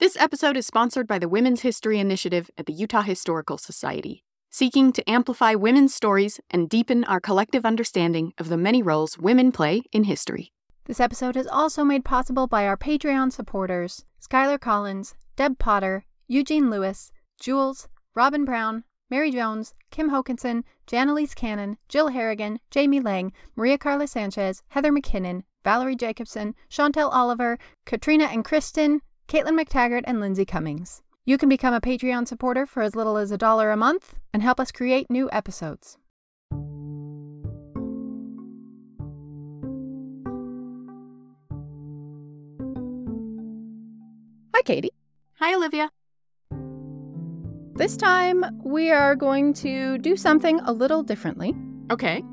This episode is sponsored by the Women's History Initiative at the Utah Historical Society, seeking to amplify women's stories and deepen our collective understanding of the many roles women play in history. This episode is also made possible by our Patreon supporters Skylar Collins, Deb Potter, Eugene Lewis, Jules, Robin Brown, Mary Jones, Kim Hokinson, Janelise Cannon, Jill Harrigan, Jamie Lang, Maria Carla Sanchez, Heather McKinnon, Valerie Jacobson, Chantel Oliver, Katrina and Kristen, Caitlin McTaggart, and Lindsay Cummings. You can become a Patreon supporter for as little as a dollar a month and help us create new episodes. Hi, Katie. Hi, Olivia. This time we are going to do something a little differently. Okay.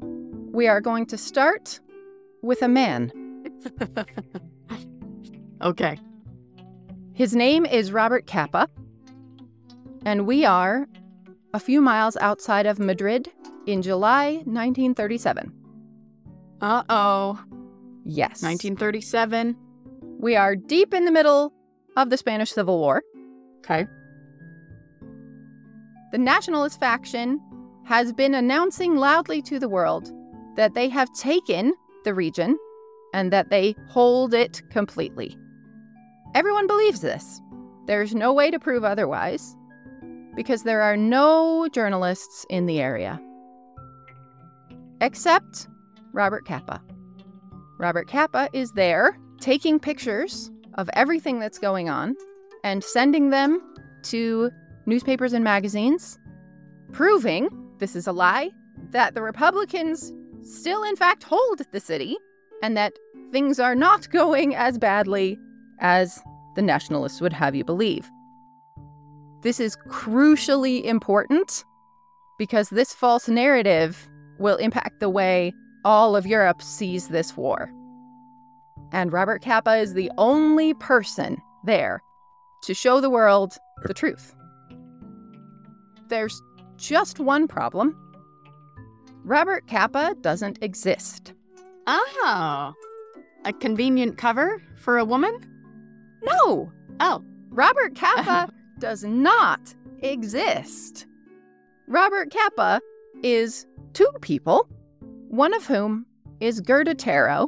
We are going to start with a man. okay. His name is Robert Capa, and we are a few miles outside of Madrid in July 1937. Uh oh. Yes. 1937. We are deep in the middle of the Spanish Civil War. Okay. The nationalist faction has been announcing loudly to the world that they have taken the region and that they hold it completely. Everyone believes this. There's no way to prove otherwise because there are no journalists in the area. Except Robert Capa. Robert Capa is there taking pictures of everything that's going on and sending them to newspapers and magazines, proving this is a lie, that the Republicans still, in fact, hold the city, and that things are not going as badly as the nationalists would have you believe. This is crucially important because this false narrative will impact the way all of Europe sees this war. And Robert Capa is the only person there to show the world the truth. There's just one problem Robert Capa doesn't exist. Oh. A convenient cover for a woman? No! Oh. Robert Capa does not exist. Robert Capa is two people, one of whom is Gerda Taro,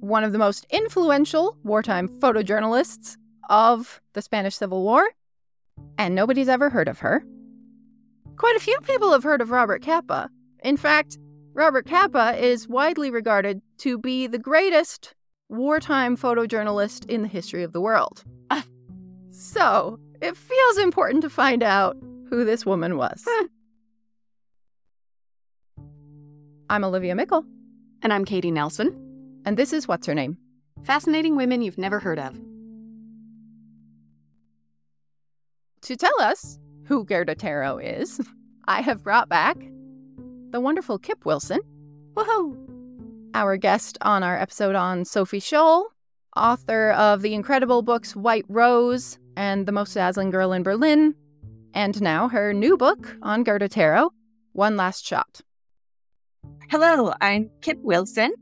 one of the most influential wartime photojournalists of the Spanish Civil War, and nobody's ever heard of her. Quite a few people have heard of Robert Capa. In fact, Robert Capa is widely regarded to be the greatest wartime photojournalist in the history of the world. Ah. So, it feels important to find out who this woman was. I'm Olivia Meikle, And I'm Katie Nelson. and this is What's Her Name? Fascinating women you've never heard of. To tell us who Gerda Taro is, I have brought back the wonderful Kip Wilson, Whoa. Our guest on our episode on Sophie Scholl, author of the incredible books White Rose and The Most Dazzling Girl in Berlin, and now her new book on Gerda Taro, One Last Shot. Hello, I'm Kip Wilson,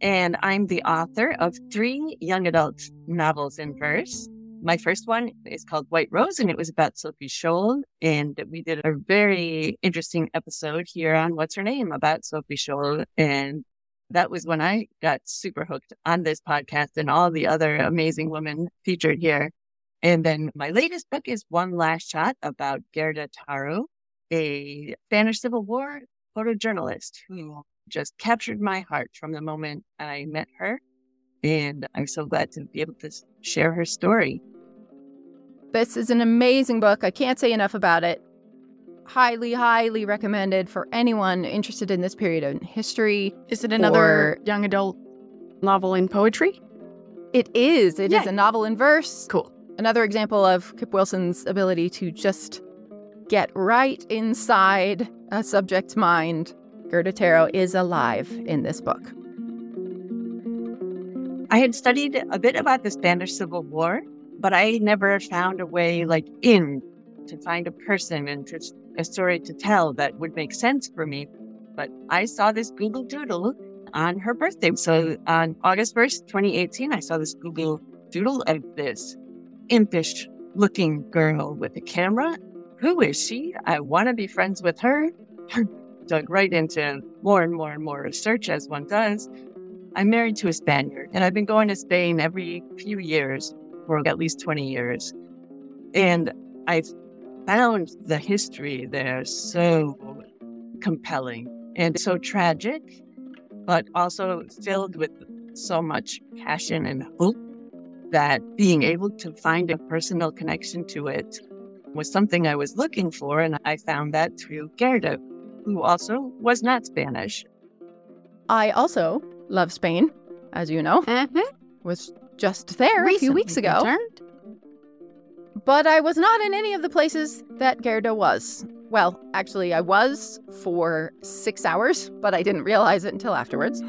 and I'm the author of three young adult novels in verse. My first one is called White Rose, and it was about Sophie Scholl. And we did a very interesting episode here on What's Her Name about Sophie Scholl. And that was when I got super hooked on this podcast and all the other amazing women featured here. And then my latest book is One Last Shot about Gerda Taro, a Spanish Civil War photojournalist who just captured my heart from the moment I met her. And I'm so glad to be able to share her story. This is an amazing book. I can't say enough about it. Highly, highly recommended for anyone interested in this period in history. Is it another Or- young adult novel in poetry? It is. It is Yay. a novel in verse. Cool. Another example of Kip Wilson's ability to just get right inside a subject's mind. Gerda Taro is alive in this book. I had studied a bit about the Spanish Civil War, but I never found a way like in to find a person and just a story to tell that would make sense for me. But I saw this Google Doodle on her birthday. So on August 1st, 2018, I saw this Google Doodle of this impish looking girl with a camera. Who is she? I want to be friends with her. Dug right into more and more and more research as one does. I'm married to a Spaniard, and I've been going to Spain every few years for at least 20 years. And I found the history there so compelling and so tragic, but also filled with so much passion and hope that being able to find a personal connection to it was something I was looking for. And I found that through Gerda, who also was not Spanish. I also love Spain, as you know. Mhm. Was just there a few weeks ago. returned. But I was not in any of the places that Gerda was. Well, actually, I was for six hours, but I didn't realize it until afterwards.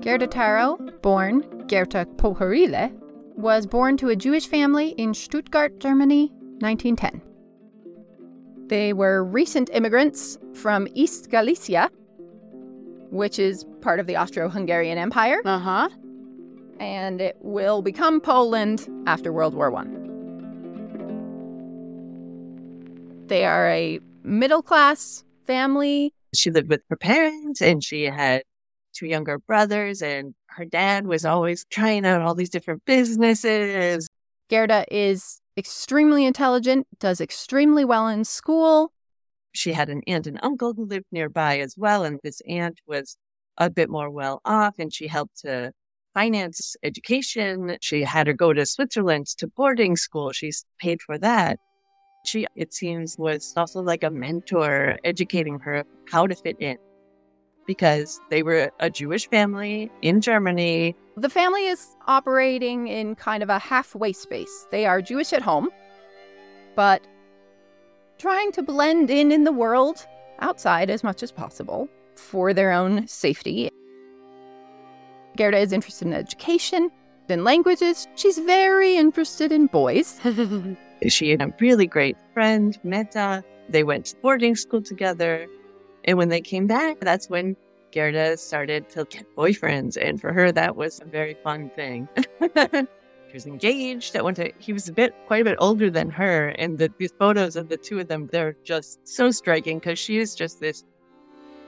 Gerda Taro, born Gerda Pohorile, was born to a Jewish family in Stuttgart, Germany, 1910. They were recent immigrants from East Galicia, which is part of the Austro Hungarian Empire, Uh huh. And it will become Poland after World War One. They are a middle class family. She lived with her parents and she had two younger brothers, and her dad was always trying out all these different businesses. Gerda is extremely intelligent, does extremely well in school. She had an aunt and uncle who lived nearby as well, and this aunt was a bit more well off, and she helped to finance education. She had her go to Switzerland to boarding school. She's paid for that. She, it seems, was also like a mentor, educating her how to fit in because they were a Jewish family in Germany. The family is operating in kind of a halfway space. They are Jewish at home, but trying to blend in in the world outside as much as possible for their own safety. Gerda is interested in education, in languages. She's very interested in boys. She had a really great friend, Meta. They went to boarding school together. And when they came back, that's when Gerda started to get boyfriends. And for her, that was a very fun thing. she was engaged at one time. He was a bit, quite a bit older than her. And the, these photos of the two of them, they're just so striking because she is just this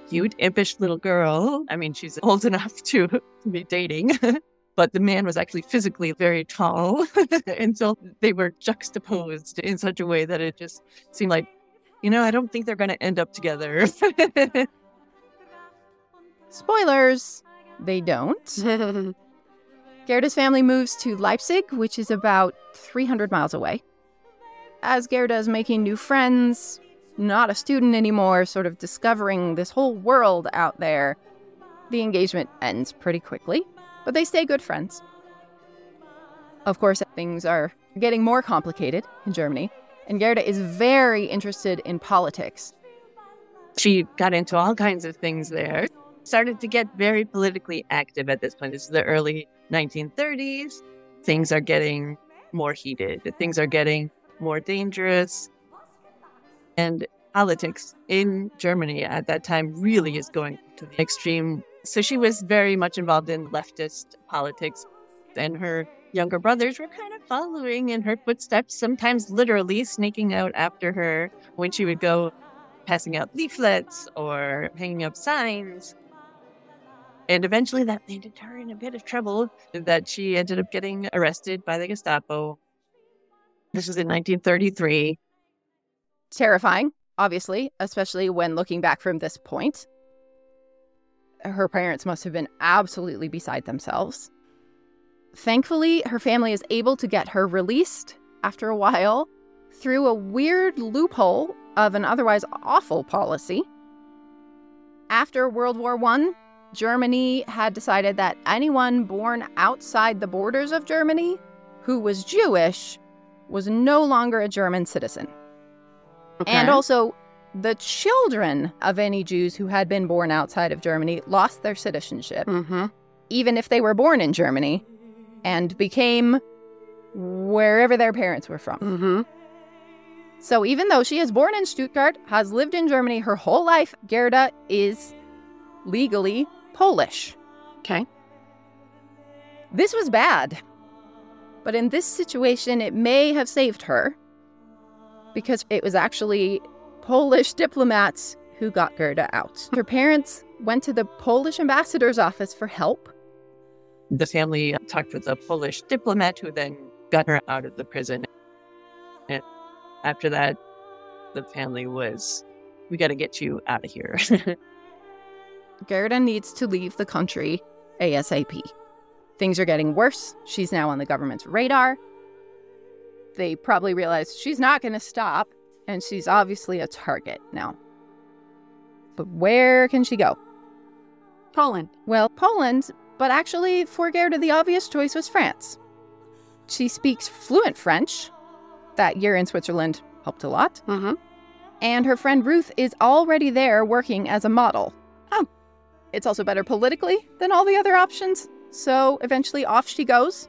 cute, impish little girl. I mean, she's old enough to be dating. but the man was actually physically very tall. and so they were juxtaposed in such a way that it just seemed like, you know, I don't think they're going to end up together. Spoilers, they don't. Gerda's family moves to Leipzig, which is about 300 miles away. As Gerda is making new friends, not a student anymore, sort of discovering this whole world out there, the engagement ends pretty quickly, but they stay good friends. Of course, things are getting more complicated in Germany, and Gerda is very interested in politics. she got into all kinds of things there. Started to get very politically active at this point. This is the early 1930s. Things are getting more heated, things are getting more dangerous. And politics in Germany at that time really is going to the extreme. So she was very much involved in leftist politics, and her younger brothers were kind of following in her footsteps, sometimes literally sneaking out after her when she would go passing out leaflets or hanging up signs. And eventually that landed her in a bit of trouble that she ended up getting arrested by the Gestapo. This was in 1933. Terrifying, obviously, especially when looking back from this point. Her parents must have been absolutely beside themselves. Thankfully, her family is able to get her released after a while through a weird loophole of an otherwise awful policy. After World War I, Germany had decided that anyone born outside the borders of Germany who was Jewish was no longer a German citizen. And also, the children of any Jews who had been born outside of Germany lost their citizenship, mm-hmm. even if they were born in Germany, and became wherever their parents were from. Mm-hmm. So even though she is born in Stuttgart, has lived in Germany her whole life, Gerda is legally Polish. Okay. This was bad. But in this situation, it may have saved her because it was actually Polish diplomats who got Gerda out. Her parents went to the Polish ambassador's office for help. The family talked with a Polish diplomat who then got her out of the prison. And after that, the family was, we got to get you out of here. Gerda needs to leave the country ASAP. Things are getting worse. She's now on the government's radar. They probably realize she's not going to stop, and she's obviously a target now. But where can she go? Poland. Well, Poland, but actually, for Gerda, the obvious choice was France. She speaks fluent French. That year in Switzerland helped a lot. Mm-hmm. And her friend Ruth is already there working as a model. Oh. It's also better politically than all the other options. So eventually off she goes.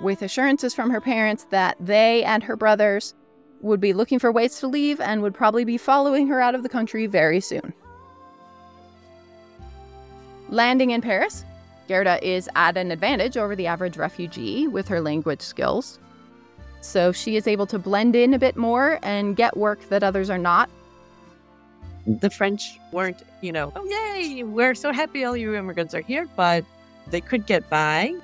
With assurances from her parents that they and her brothers would be looking for ways to leave and would probably be following her out of the country very soon. Landing in Paris, Gerda is at an advantage over the average refugee with her language skills. So she is able to blend in a bit more and get work that others are not. the French weren't, you know, oh, yay, we're so happy all you immigrants are here, but they could get by.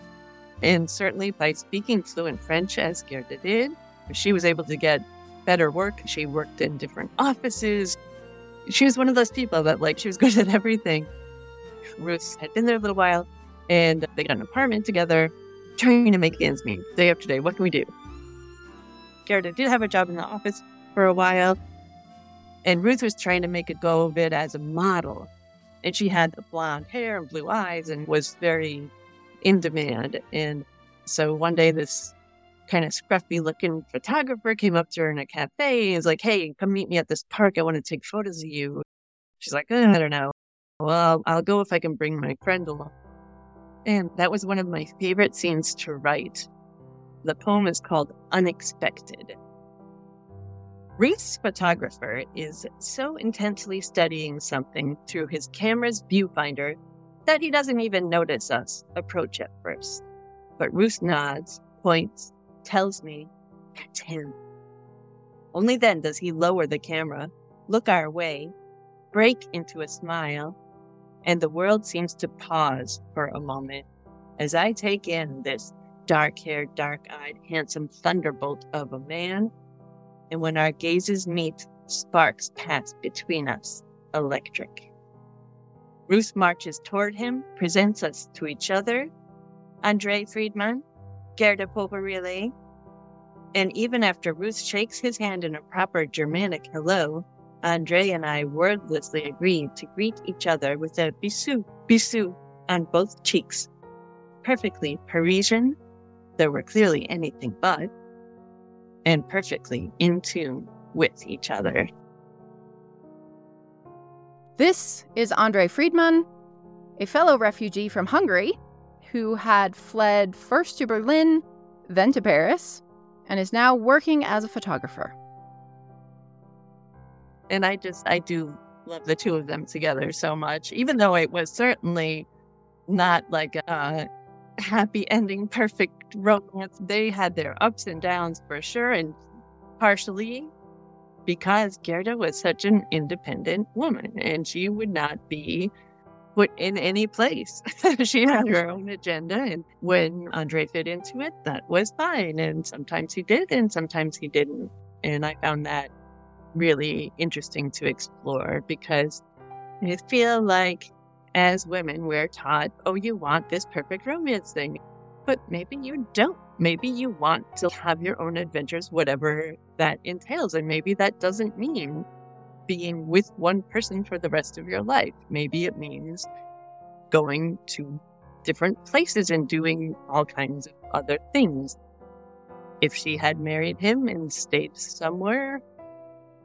And certainly by speaking fluent French, as Gerda did, she was able to get better work. She worked in different offices. She was one of those people that, like, she was good at everything. Ruth had been there a little while, and they got an apartment together, trying to make ends meet day after day. What can we do? Gerda did have a job in the office for a while, and Ruth was trying to make a go of it as a model. And she had blonde hair and blue eyes and was very in demand. And so one day, this kind of scruffy looking photographer came up to her in a cafe and was like, Hey, come meet me at this park. I want to take photos of you. She's like, "Uh, I don't know. Well, I'll go if I can bring my friend along. And that was one of my favorite scenes to write. The poem is called Unexpected. Ruth's photographer is so intensely studying something through his camera's viewfinder that he doesn't even notice us approach at first. But Ruth nods, points, tells me that's him. Only then does he lower the camera, look our way, break into a smile, and the world seems to pause for a moment as I take in this dark haired, dark eyed, handsome thunderbolt of a man. And when our gazes meet, sparks pass between us, electric. Ruth marches toward him, presents us to each other. Andre Friedman, Gerda Pohorile. And even after Ruth shakes his hand in a proper Germanic hello, Andre and I wordlessly agreed to greet each other with a bisou, bisou on both cheeks. Perfectly Parisian, though we're clearly anything but, and perfectly in tune with each other. This is Andre Friedman, a fellow refugee from Hungary who had fled first to Berlin, then to Paris, and is now working as a photographer. And I just, I do love the two of them together so much, even though it was certainly not like a happy ending, perfect romance. They had their ups and downs for sure, and partially because Gerda was such an independent woman and she would not be put in any place. she had her own agenda, and when Andre fit into it, that was fine. And sometimes he did, and sometimes he didn't. And I found that really interesting to explore because I feel like as women, we're taught, oh, you want this perfect romance thing, but maybe you don't. Maybe you want to have your own adventures, whatever that entails. And maybe that doesn't mean being with one person for the rest of your life. Maybe it means going to different places and doing all kinds of other things. If she had married him and stayed somewhere,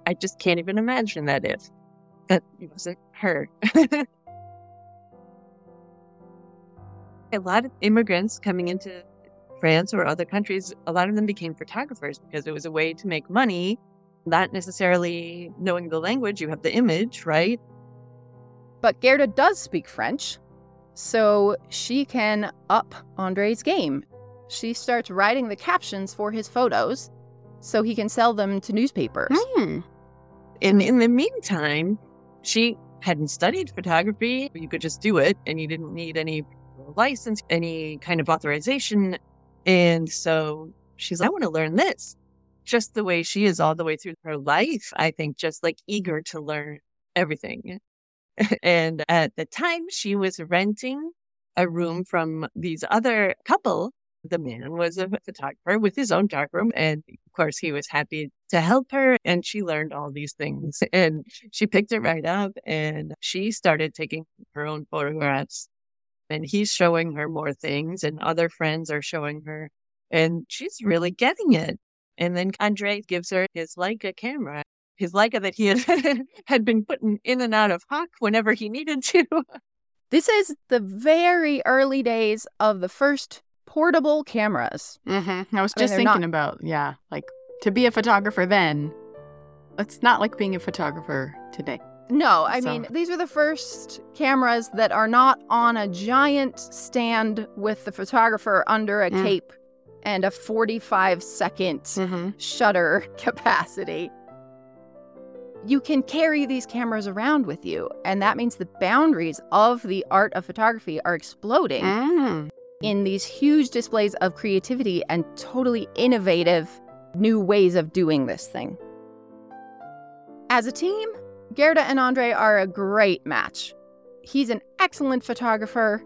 I just can't even imagine that if that wasn't her. a lot of immigrants coming into France or other countries, a lot of them became photographers because it was a way to make money, not necessarily knowing the language. You have the image, right? But Gerda does speak French, so she can up Andre's game. she starts writing the captions for his photos so he can sell them to newspapers. Hmm. And in the meantime, she hadn't studied photography. You could just do it and you didn't need any license, any kind of authorization. And so she's, like, I want to learn this. Just the way she is all the way through her life, I think, just like eager to learn everything. and at the time, she was renting a room from these other couple. The man was a photographer with his own darkroom. And of course, he was happy to help her. And she learned all these things. And she picked it right up and she started taking her own photographs. And he's showing her more things, and other friends are showing her. And she's really getting it. And then Andre gives her his Leica camera, his Leica that he had, had been putting in and out of hock whenever he needed to. This is the very early days of the first portable cameras. Mm-hmm. I was I mean, just not- thinking about, yeah, like to be a photographer then, it's not like being a photographer today. No, I So- mean, these are the first cameras that are not on a giant stand with the photographer under a Mm. cape and a 45 second Mm-hmm. shutter capacity. You can carry these cameras around with you, and that means the boundaries of the art of photography are exploding Mm. in these huge displays of creativity and totally innovative new ways of doing this thing. As a team, Gerda and Andre are a great match. He's an excellent photographer.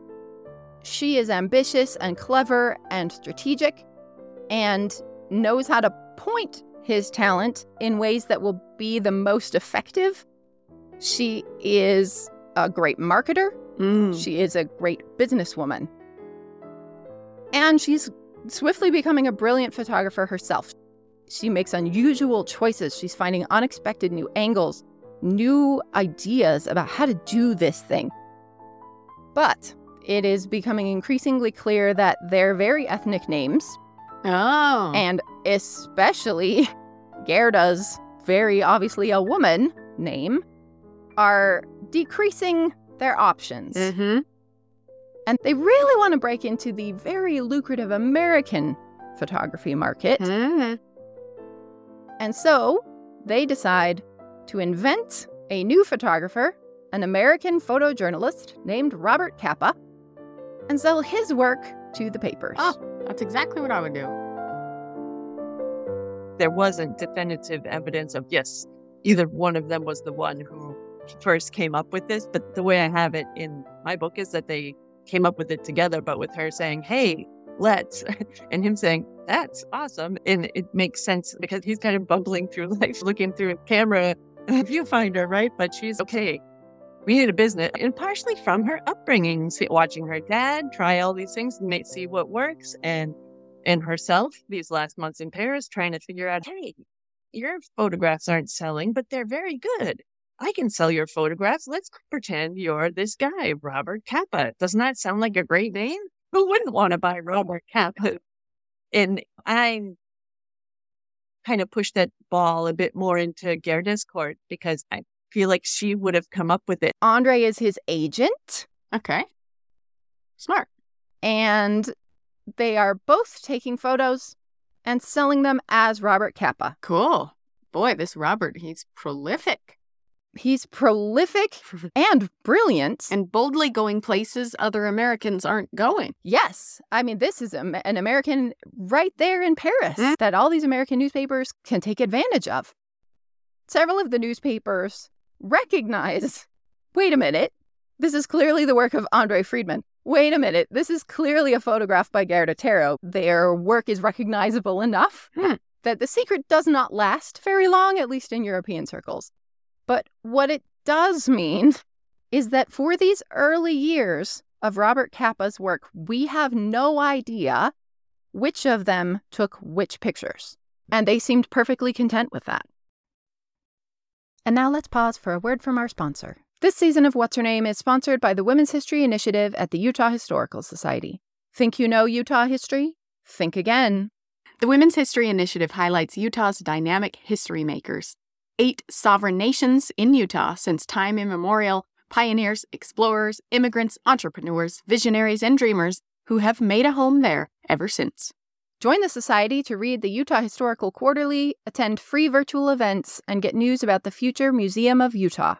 She is ambitious and clever and strategic and knows how to point his talent in ways that will be the most effective. She is a great marketer. Mm. She is a great businesswoman. And she's swiftly becoming a brilliant photographer herself. She makes unusual choices. She's finding unexpected new angles, new ideas about how to do this thing. But it is becoming increasingly clear that their very ethnic names, Oh. and especially Gerda's very obviously a woman name, are decreasing their options. mm-hmm. And they really want to break into the very lucrative American photography market. Mm-hmm. And so they decide to invent a new photographer, an American photojournalist named Robert Capa, and sell his work to the papers. Oh. That's exactly what I would do. There wasn't definitive evidence of, yes, either one of them was the one who first came up with this. But the way I have it in my book is that they came up with it together, but with her saying, hey, let's, and him saying, that's awesome. And it makes sense because he's kind of bumbling through life, looking through a camera viewfinder, right? But she's okay. We need a business, and partially from her upbringing, see, watching her dad try all these things, and see what works, and and herself these last months in Paris, trying to figure out, hey, your photographs aren't selling, but they're very good. I can sell your photographs. Let's pretend you're this guy, Robert Capa. Doesn't that sound like a great name? Who wouldn't want to buy Robert Capa? And I kind of pushed that ball a bit more into Gerda's court because I feel like she would have come up with it. Andre is his agent, Okay. Smart. and they are both taking photos and selling them as Robert Capa. Cool. Boy, this Robert, he's prolific He's prolific and brilliant. and boldly going places other Americans aren't going. Yes. I mean, this is an American right there in Paris Mm. that all these American newspapers can take advantage of. Several of the newspapers recognize wait a minute, this is clearly the work of Andre Friedman. Wait a minute, this is clearly a photograph by Gerda Taro. Their work is recognizable enough Hmm. that the secret does not last very long, at least in European circles. But what it does mean is that for these early years of Robert Capa's work, we have no idea which of them took which pictures. And they seemed perfectly content with that. And now let's pause for a word from our sponsor. This season of What's Her Name is sponsored by the Women's History Initiative at the Utah Historical Society. Think you know Utah history? Think again. The Women's History Initiative highlights Utah's dynamic history makers. Eight sovereign nations in Utah since time immemorial, pioneers, explorers, immigrants, entrepreneurs, visionaries, and dreamers who have made a home there ever since. Join the Society to read the Utah Historical Quarterly, attend free virtual events, and get news about the future Museum of Utah.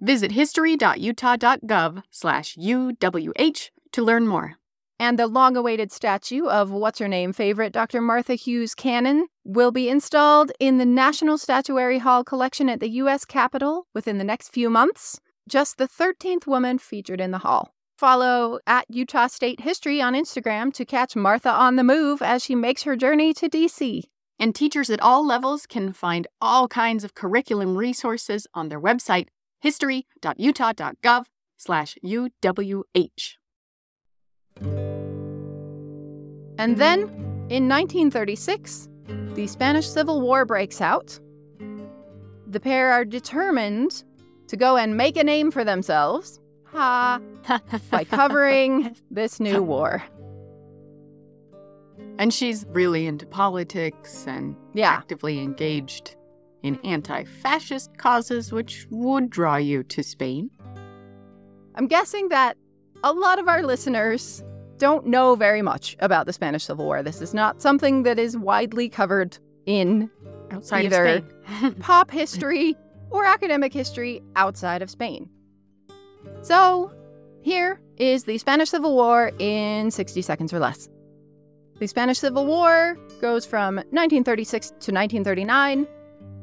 Visit history.utah.gov slash UWH to learn more. And the long awaited statue of what's her name favorite Dr. Martha Hughes Cannon will be installed in the National Statuary Hall collection at the U.S. Capitol within the next few months. Just the 13th woman featured in the hall. Follow at Utah State History on Instagram to catch Martha on the move as she makes her journey to DC. And teachers at all levels can find all kinds of curriculum resources on their website, history.utah.gov slash UWH. And then, in 1936, the Spanish Civil War breaks out. The pair are determined to go and make a name for themselves ha, by covering this new war. And she's really into politics and Yeah. actively engaged in anti fascist causes, which would draw you to Spain. I'm guessing that a lot of our listeners don't know very much about the Spanish Civil War. This is not something that is widely covered in Outside Either- of pop history or academic history outside of Spain. So, here is the Spanish Civil War in 60 seconds or less. The Spanish Civil War goes from 1936 to 1939.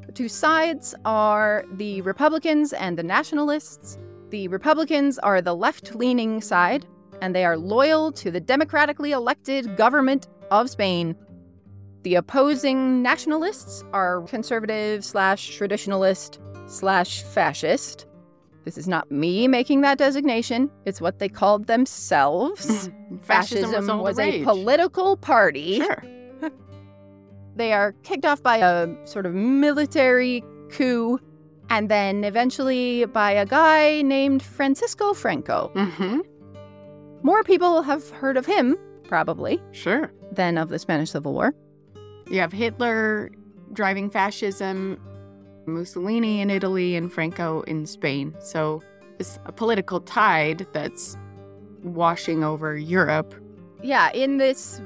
The two sides are the Republicans and the Nationalists. The Republicans are the left leaning side, and they are loyal to the democratically elected government of Spain the opposing nationalists are conservative slash traditionalist slash fascist. This is not me making that designation. It's what they called themselves. Fascism, all the was a political party. Sure. They are kicked off by a sort of military coup and then eventually by a guy named Francisco Franco. Mm-hmm. More people have heard of him, probably, Sure. than of the Spanish Civil War. You have Hitler driving fascism, Mussolini in Italy, and Franco in Spain. So it's a political tide that's washing over Europe. yeah, in this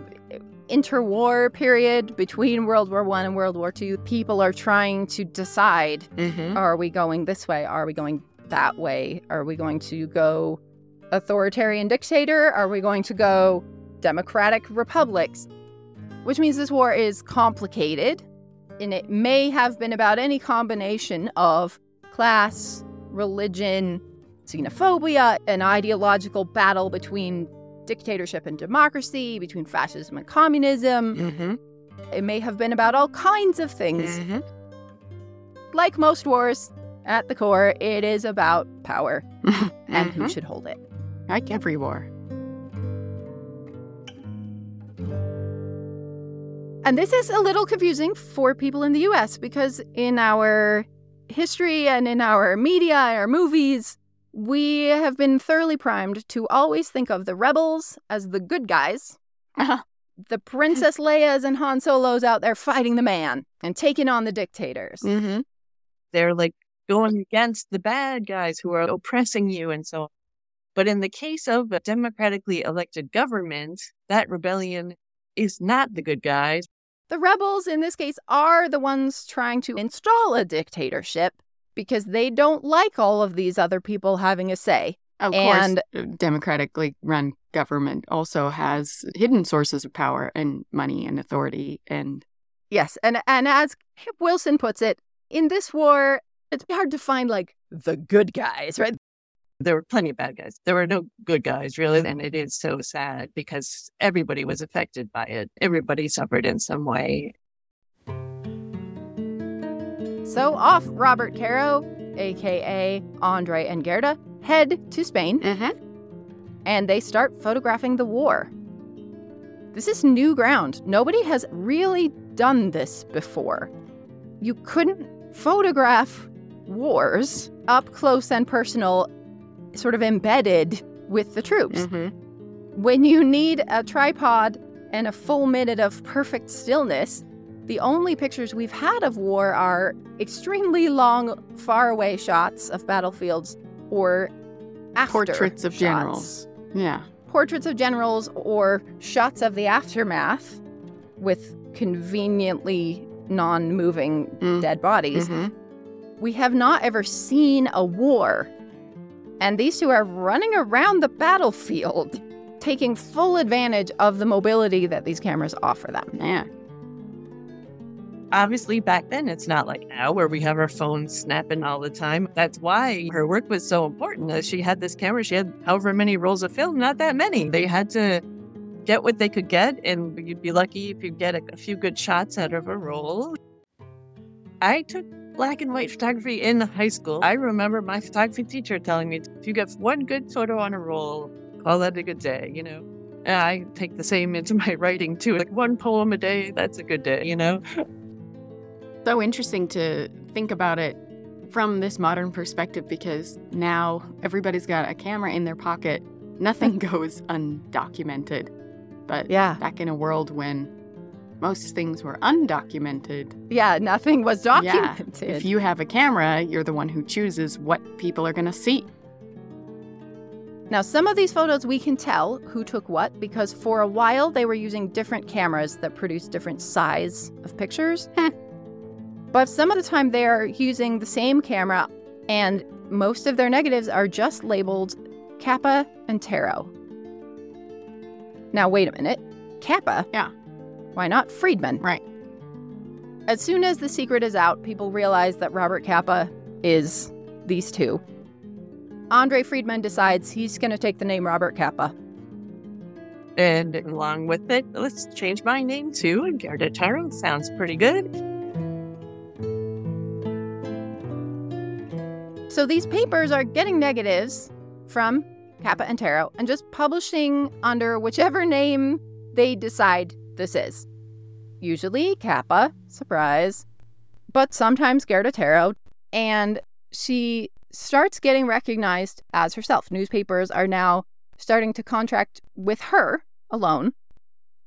interwar period between World War One and World War Two, people are trying to decide: Mm-hmm. Are we going this way? Are we going that way? Are we going to go authoritarian dictator? Are we going to go democratic republics? Which means this war is complicated, and it may have been about any combination of class, religion, xenophobia, an ideological battle between dictatorship and democracy, between fascism and communism. Mm-hmm. It may have been about all kinds of things. Mm-hmm. Like most wars, at the core, it is about power and who Mhm. should hold it. Like every war. And this is a little confusing for people in the US because in our history and in our media, our movies, we have been thoroughly primed to always think of the rebels as the good guys, the Princess Leia's and Han Solo's out there fighting the man and taking on the dictators. Mm-hmm. They're like going against the bad guys who are oppressing you and so on. But in the case of a democratically elected government, that rebellion is not the good guys. The rebels, in this case, are the ones trying to install a dictatorship because they don't like all of these other people having a say. Of And- course, a democratically run government also has hidden sources of power and money and authority. And Yes, and and as Kip Wilson puts it, in this war, it's hard to find like the good guys, right? There were plenty of bad guys. There were no good guys, really. And it is so sad because everybody was affected by it. Everybody suffered in some way. So off Robert Capa, aka Andre and Gerda, head to Spain mm-hmm. and they start photographing the war. This is new ground. Nobody has really done this before. You couldn't photograph wars up close and personal, sort of embedded with the troops. Mm-hmm. When you need a tripod and a full minute of perfect stillness, the only pictures we've had of war are extremely long, faraway shots of battlefields or after Portraits of shots. generals. Yeah. portraits of generals or shots of the aftermath with conveniently non moving Mm. dead bodies. Mhm. We have not ever seen a war. And these two are running around the battlefield, taking full advantage of the mobility that these cameras offer them. Yeah. Obviously, back then, it's not like now where we have our phones snapping all the time. That's why her work was so important. That she had this camera, she had however many rolls of film, not that many. They had to get what they could get, and you'd be lucky if you get a, a few good shots out of a roll. I took black and white photography in high school. I remember my photography teacher telling me if you get one good photo on a roll, call that a good day, you know? And I take the same into my writing too. Like one poem a day, that's a good day, you know? So interesting to think about it from this modern perspective because now everybody's got a camera in their pocket. Nothing goes undocumented. But Yeah. back in a world when most things were undocumented, Yeah, nothing was documented. Yeah. if you have a camera, you're the one who chooses what people are going to see. Now, some of these photos we can tell who took what because for a while they were using different cameras that produced different size of pictures. Heh. but some of the time they are using the same camera and most of their negatives are just labeled Capa and Taro. Now, wait a minute. Capa? Yeah. Why not Friedman? Right. As soon as the secret is out, people realize that Robert Capa is these two. Andre Friedman decides he's going to take the name Robert Capa. And along with it, let's change my name too. And Gerda Taro sounds pretty good. So these papers are getting negatives from Capa and Taro and just publishing under whichever name they decide this is. Usually Capa, surprise, but sometimes Gerda Taro. And she starts getting recognized as herself. Newspapers are now starting to contract with her alone.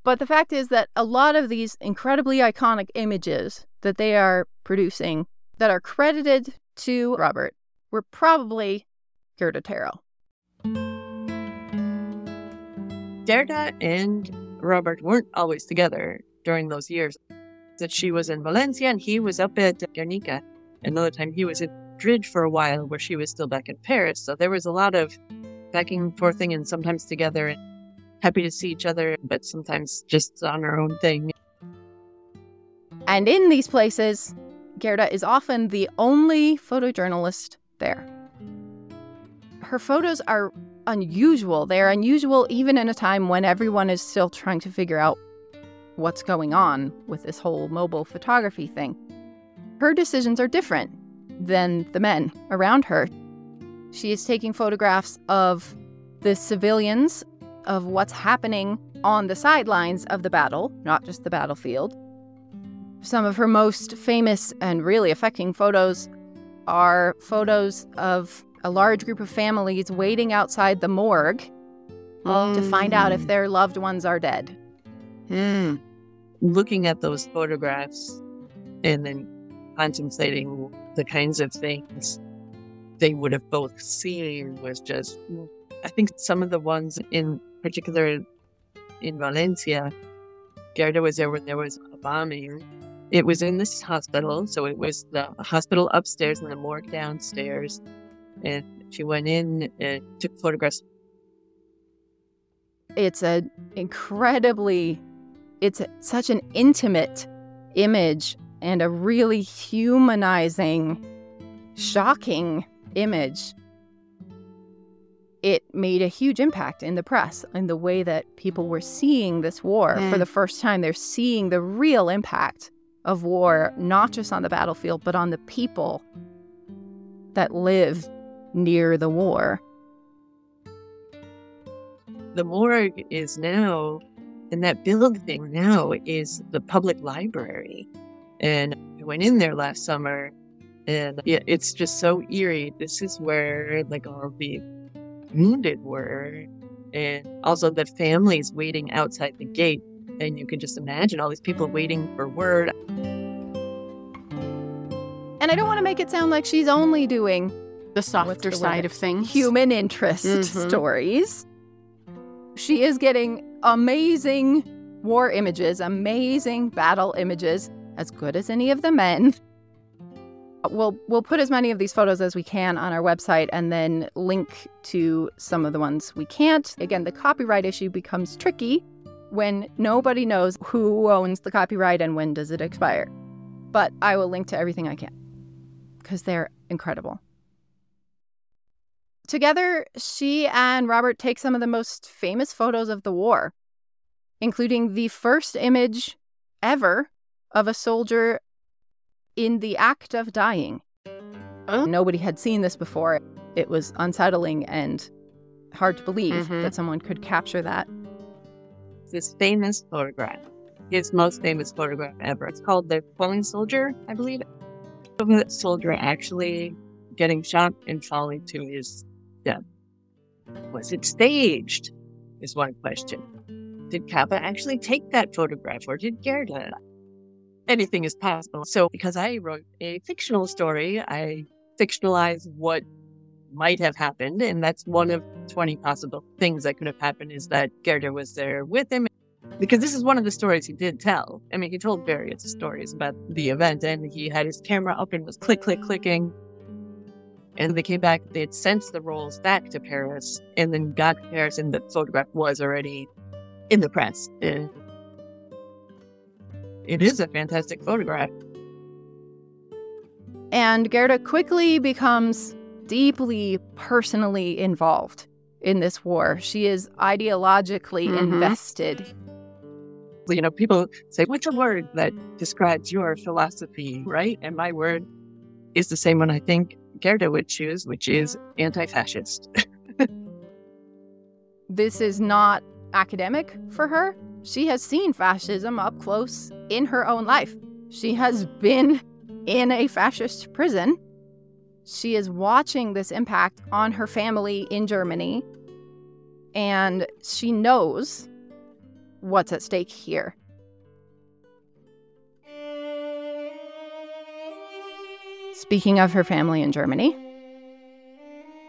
But the fact is that a lot of these incredibly iconic images that they are producing that are credited to Robert were probably Gerda Taro. Gerda and Robert weren't always together during those years. That she was in Valencia and he was up at Guernica. Another time he was in Madrid for a while where she was still back in Paris. So there was a lot of back and forthing and sometimes together and happy to see each other, but sometimes just on her own thing. And in these places, Gerda is often the only photojournalist there. Her photos are unusual. They are unusual even in a time when everyone is still trying to figure out what's going on with this whole mobile photography thing. Her decisions are different than the men around her. She is taking photographs of the civilians, of what's happening on the sidelines of the battle, not just the battlefield. Some of her most famous and really affecting photos are photos of a large group of families waiting outside the morgue to find out if their loved ones are dead. Hmm. Looking at those photographs and then contemplating the kinds of things they would have both seen was just I think some of the ones in particular in Valencia, Gerda was there when there was a bombing. It was in this hospital, so it was the hospital upstairs and the morgue downstairs. And she went in and took photographs. It's a incredibly it's such an intimate image and a really humanizing shocking image. It made a huge impact in the press in the way that people were seeing this war for Mm. the first time. They're seeing the real impact of war, not just on the battlefield, but on the people that live near the war. The morgue is now, and that building now is the public library. And I went in there last summer, and it's just so eerie. This is where like all the wounded were, and also the families waiting outside the gate. And you can just imagine all these people waiting for word. And I don't want to make it sound like she's only doing The softer the side of things. human interest Mhm. stories. She is getting amazing war images, amazing battle images, as good as any of the men. We'll we'll put as many of these photos as we can on our website and then link to some of the ones we can't. Again, the copyright issue becomes tricky when nobody knows who owns the copyright and when does it expire. But I will link to everything I can because they're incredible. Together, she and Robert take some of the most famous photos of the war, including the first image ever of a soldier in the act of dying. Nobody had seen this before. It was unsettling and hard to believe Mhm. that someone could capture that. This famous photograph, his most famous photograph ever. It's called The Falling Soldier, I believe. The soldier actually getting shot and falling to his death. Was it staged? Is one question. Did Capa actually take that photograph or did Gerda? Anything is possible. So, because I wrote a fictional story, I fictionalized what might have happened. And that's one of 20 possible things that could have happened is that Gerda was there with him. Because this is one of the stories he did tell. I mean, he told various stories about the event and he had his camera up and was click, click, clicking. And they came back, they had sent the rolls back to Paris and then got to Paris and the photograph was already in the press. Uh, it is a fantastic photograph. And Gerda quickly becomes deeply personally involved in this war. She is ideologically Mhm. invested. you know, people say, what's a word that describes your philosophy, right? And my word is the same one I think Gerda would choose, which is anti fascist. This is not academic for her. She has seen fascism up close in her own life. She has been in a fascist prison. She is watching this impact on her family in Germany, and she knows what's at stake here. Speaking of her family in Germany,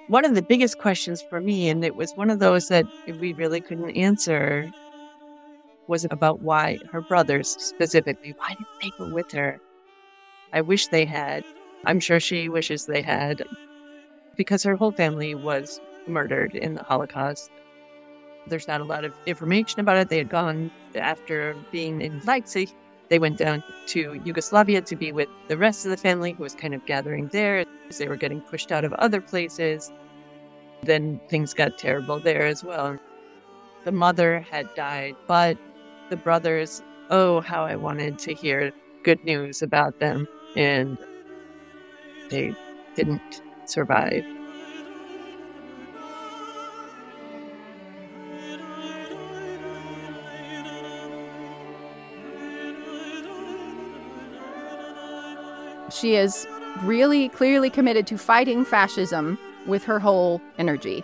one of the biggest questions for me, and it was one of those that we really couldn't answer, was about why her brothers specifically, why didn't they go with her? I wish they had. I'm sure she wishes they had, because her whole family was murdered in the Holocaust. There's not a lot of information about it. They had gone after being in Leipzig. They went down to Yugoslavia to be with the rest of the family who was kind of gathering there. They were getting pushed out of other places. Then things got terrible there as well. The mother had died, but the brothers, oh, how I wanted to hear good news about them. And they didn't survive. she is really clearly committed to fighting fascism with her whole energy.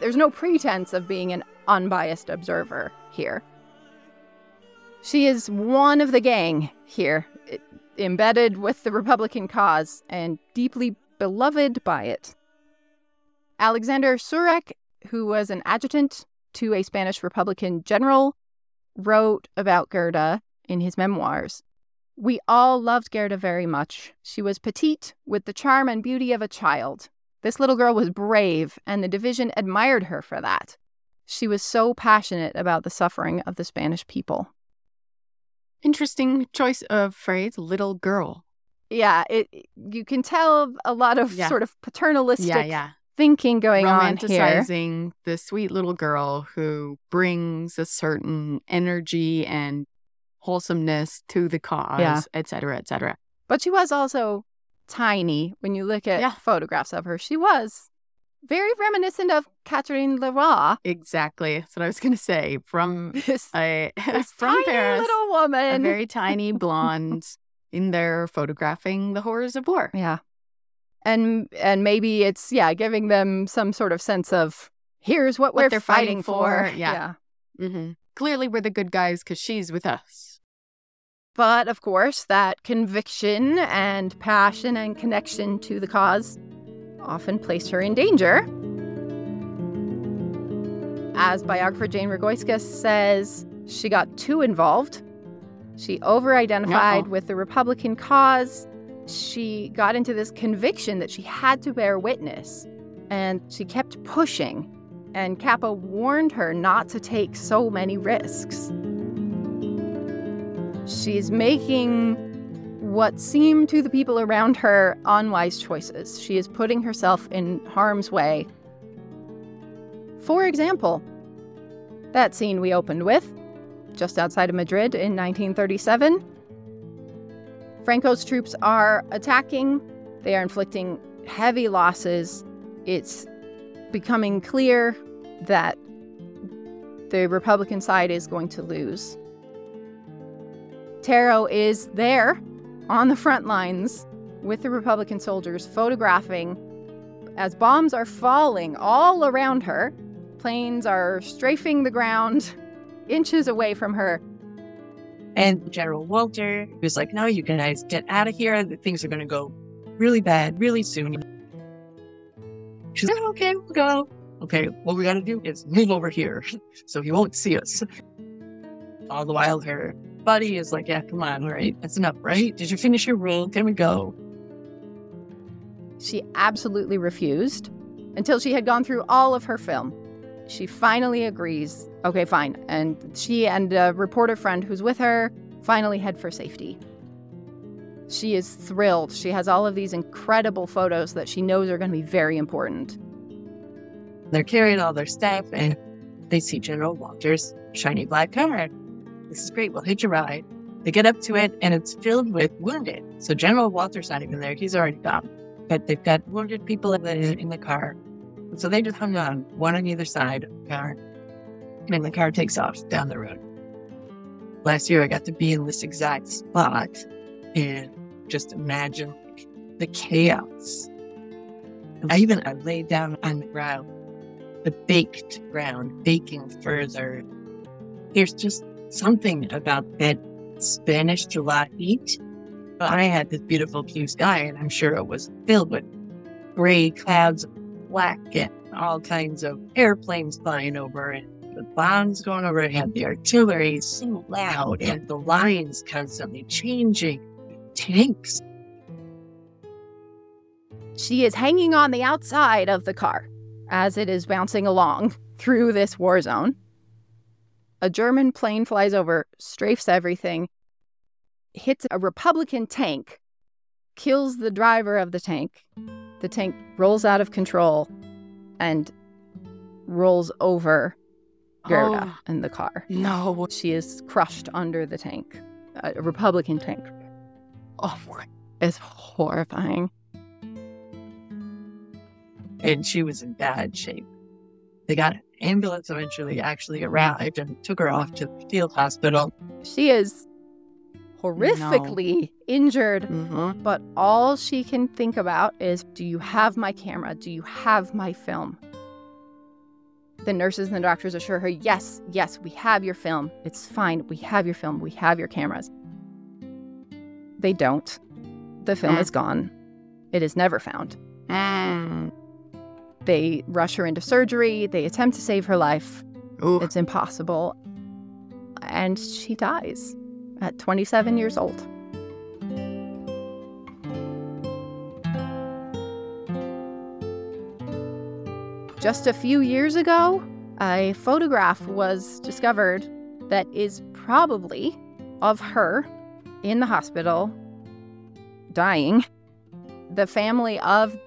There's no pretense of being an unbiased observer here. She is one of the gang here, embedded with the Republican cause and deeply beloved by it. Alexander Szurek, who was an adjutant to a Spanish Republican general, wrote about Gerda in his memoirs. We all loved Gerda very much. She was petite, with the charm and beauty of a child. This little girl was brave, and the division admired her for that. She was so passionate about the suffering of the Spanish people. Interesting choice of phrase, little girl. Yeah, it you can tell a lot of Yeah. sort of paternalistic Yeah, yeah. thinking going on here. Romanticizing the sweet little girl who brings a certain energy and wholesomeness to the cause, Yeah. et cetera, et cetera. But she was also tiny when you look at Yeah. photographs of her. She was very reminiscent of Catherine Leroy. Exactly. That's what I was going to say. From This, a this from tiny Paris, little a woman. very tiny blonde in there photographing the horrors of war. Yeah. And and maybe it's yeah, giving them some sort of sense of here's what, What we're they're fighting, fighting for. for, yeah. hmm Clearly, we're the good guys because she's with us. But of course, that conviction and passion and connection to the cause often placed her in danger. As biographer Jane Rogoyska says, she got too involved. She over identified with the Republican cause. She got into this conviction that she had to bear witness, and she kept pushing. And Capa warned her not to take so many risks. She's making what seem to the people around her unwise choices. She is putting herself in harm's way. For example, that scene we opened with, just outside of Madrid in 1937. Franco's troops are attacking, they are inflicting heavy losses. It's becoming clear that the Republican side is going to lose. Taro is there on the front lines with the Republican soldiers photographing as bombs are falling all around her. Planes are strafing the ground inches away from her. And General Walter was like, No, you guys get out of here. Things are going to go really bad really soon. She's like, Okay, we'll go. Okay, what we got to do is move over here so he won't see us. All the while, her buddy is like, Yeah, come on, all right, that's enough, right? Did you finish your roll? Can we go? She absolutely refused until she had gone through all of her film. She finally agrees. Okay, fine. And she and a reporter friend who's with her finally head for safety. She is thrilled. She has all of these incredible photos that she knows are going to be very important. They're carrying all their stuff and they see General Walter's shiny black car. This is great. We'll hitch a ride. They get up to it and it's filled with wounded. So General Walter's not even there. He's already gone. But they've got wounded people in the, in the car. So they just hung on, one on either side of the car. And the car takes off down the road. Last year, I got to be in this exact spot and just imagine the chaos. I even I laid down on the ground, the baked ground, baking further. There's just something about that Spanish July heat. I had this beautiful blue sky, and I'm sure it was filled with gray clouds black and all kinds of airplanes flying over and the bombs going overhead, the artillery so loud and the lines constantly changing, tanks. She is hanging on the outside of the car as it is bouncing along through this war zone. A German plane flies over, strafes everything, hits a Republican tank, kills the driver of the tank, the tank rolls out of control and rolls over Gerda Oh. in the car. No. She is crushed under the tank, a Republican tank. Oh my. It's horrifying. And she was in bad shape. They got an ambulance eventually actually arrived and took her off to the field hospital. She is horrifically injured, Mm-hmm. but all she can think about is Do you have my camera? Do you have my film? The nurses and the doctors assure her, Yes, yes, we have your film. It's fine. We have your film. We have your cameras. They don't. The film Mm. is gone. It is never found. Mm. They rush her into surgery. They attempt to save her life. Ooh. It's impossible. And she dies at 27 years old. Just a few years ago, a photograph was discovered that is probably of her in the hospital dying. The family of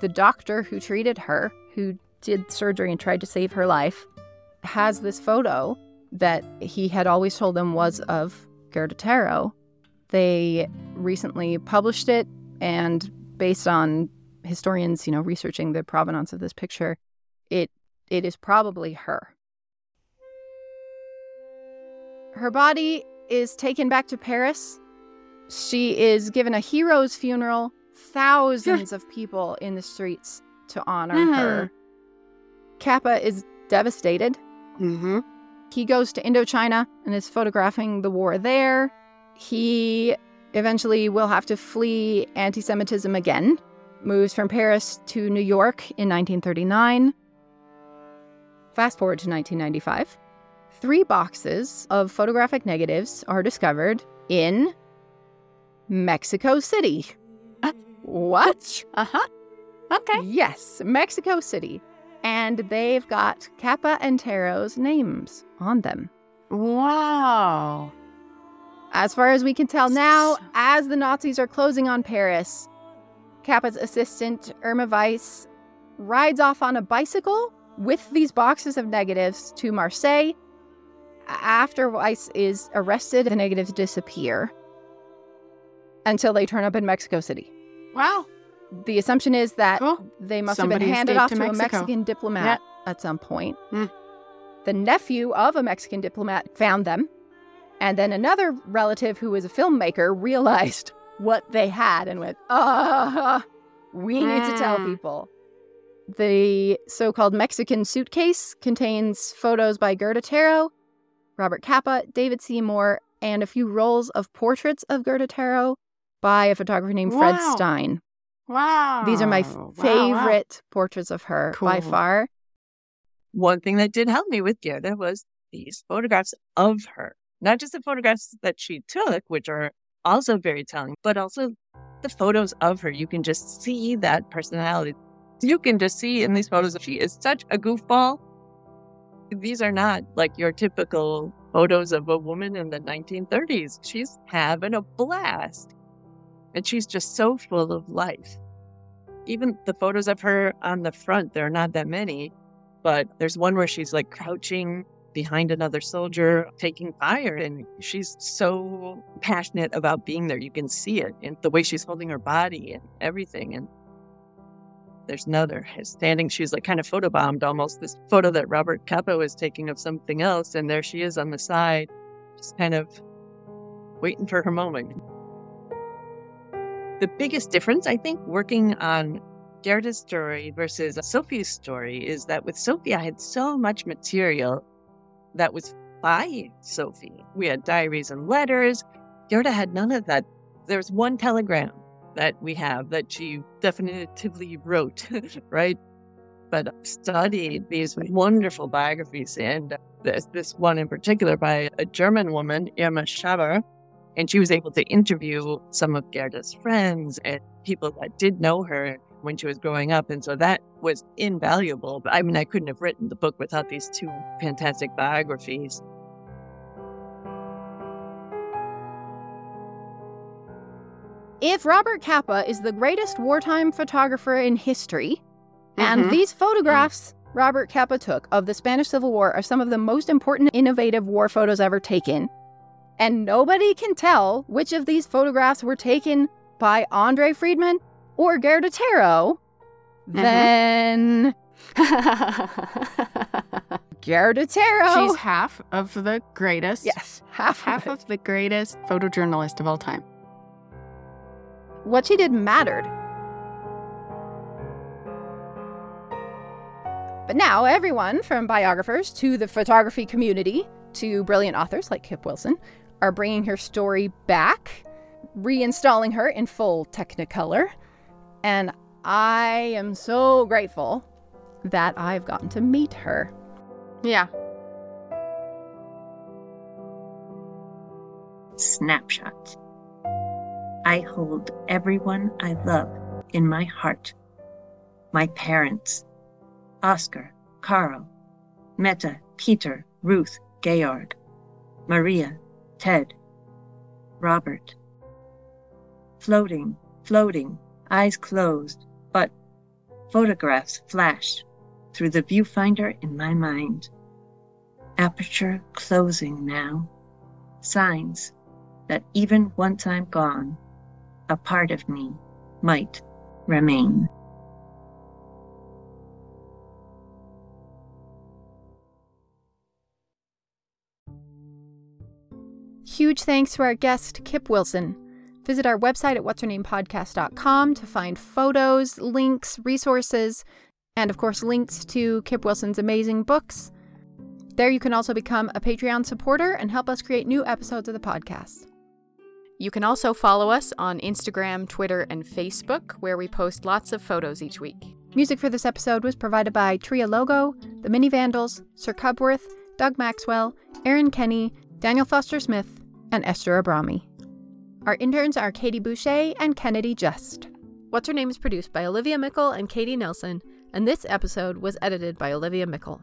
the doctor who treated her, who did surgery and tried to save her life, has this photo that he had always told them was of Gerda Taro. They recently published it, and based on historians, you know, researching the provenance of this picture, it it is probably her. Her body is taken back to Paris. She is given a hero's funeral. Thousands of people in the streets to honor her. Capa is devastated. Mm-hmm. He goes to Indochina and is photographing the war there. He eventually will have to flee anti Semitism again, moves from Paris to New York in 1939, Fast forward to 1995. Three boxes of photographic negatives are discovered in Mexico City. What? Uh huh. Okay. Yes, Mexico City. And they've got Capa and Taro's names on them. Wow. As far as we can tell now, as the Nazis are closing on Paris, Capa's assistant, Irma Weiss, rides off on a bicycle with these boxes of negatives to Marseille. After Weiss is arrested, the negatives disappear until they turn up in Mexico City. Wow. The assumption is that they must have been handed off to to, a Mexican diplomat at some point. Hmm. The nephew of a Mexican diplomat found them. And then another relative who was a filmmaker realized what they had and went, ah, we need to tell Hmm. people. The so called Mexican suitcase contains photos by Gerda Taro, Robert Capa, David Seymour, and a few rolls of portraits of Gerda Taro by a photographer named Fred Wow. Stein. Wow. These are my Wow, wow. favorite portraits of her by far. One thing that did help me with Gerda was these photographs of her, not just the photographs that she took, which are also very telling, but also the photos of her. You can just see that personality. You can just see in these photos she is such a goofball. These are not like your typical photos of a woman in the 1930s. She's having a blast. And she's just so full of life. Even the photos of her on the front, there are not that many, but there's one where she's like crouching behind another soldier taking fire and she's so passionate about being there you can see it in the way she's holding her body and everything and there's another standing she's like kind of photobombed almost this photo that robert Capa was taking of something else and there she is on the side just kind of waiting for her moment the biggest difference i think working on Gerda's story versus Sophie's story is that with Sophie, I had so much material that was by Sophie. We had diaries and letters. Gerda had none of that. There's one telegram that we have that she definitively wrote, right? But studied these wonderful biographies, and this one in particular by a German woman, Irme Schaber, and she was able to interview some of Gerda's friends and people that did know her when she was growing up. And so that was invaluable. But I mean, I couldn't have written the book without these two fantastic biographies. If Robert Capa is the greatest wartime photographer in history, and Mhm. these photographs Robert Capa took of the Spanish Civil War are some of the most important innovative war photos ever taken, and nobody can tell which of these photographs were taken by Andre Friedman or Gerda Taro, mm-hmm. then Gerda Taro. She's half of the greatest. yes, half, Half of of the greatest photojournalist of all time. what she did mattered. But now, everyone from biographers to the photography community to brilliant authors like Kip Wilson are bringing her story back, reinstalling her in full Technicolor. And I am so grateful that I've gotten to meet her. Yeah. snapshot. I hold everyone I love in my heart. My parents, Oscar, Carl, Meta, Peter, Ruth, Georg, Maria, Ted, Robert. Floating, floating, eyes closed, but photographs flash through the viewfinder in my mind. Aperture closing now. Signs that even once I'm gone, a part of me might remain. Huge thanks to our guest, Kip Wilson. Visit our website at what'shernamepodcast.com to find photos, links, resources, and of course, links to Kip Wilson's amazing books. There you can also become a Patreon supporter and help us create new episodes of the podcast. You can also follow us on Instagram, Twitter, and Facebook, where we post lots of photos each week. Music for this episode was provided by Trialogo, The Mini Vandals, Sir Cubworth, Doug Maxwell, Aaron Kenny, Daniel Foster Smith, and Esther Abrami. Our interns are Katie Boucher and Kennedy Just. What's Her Name is produced by Olivia Meikle and Katie Nelson, and this episode was edited by Olivia Meikle.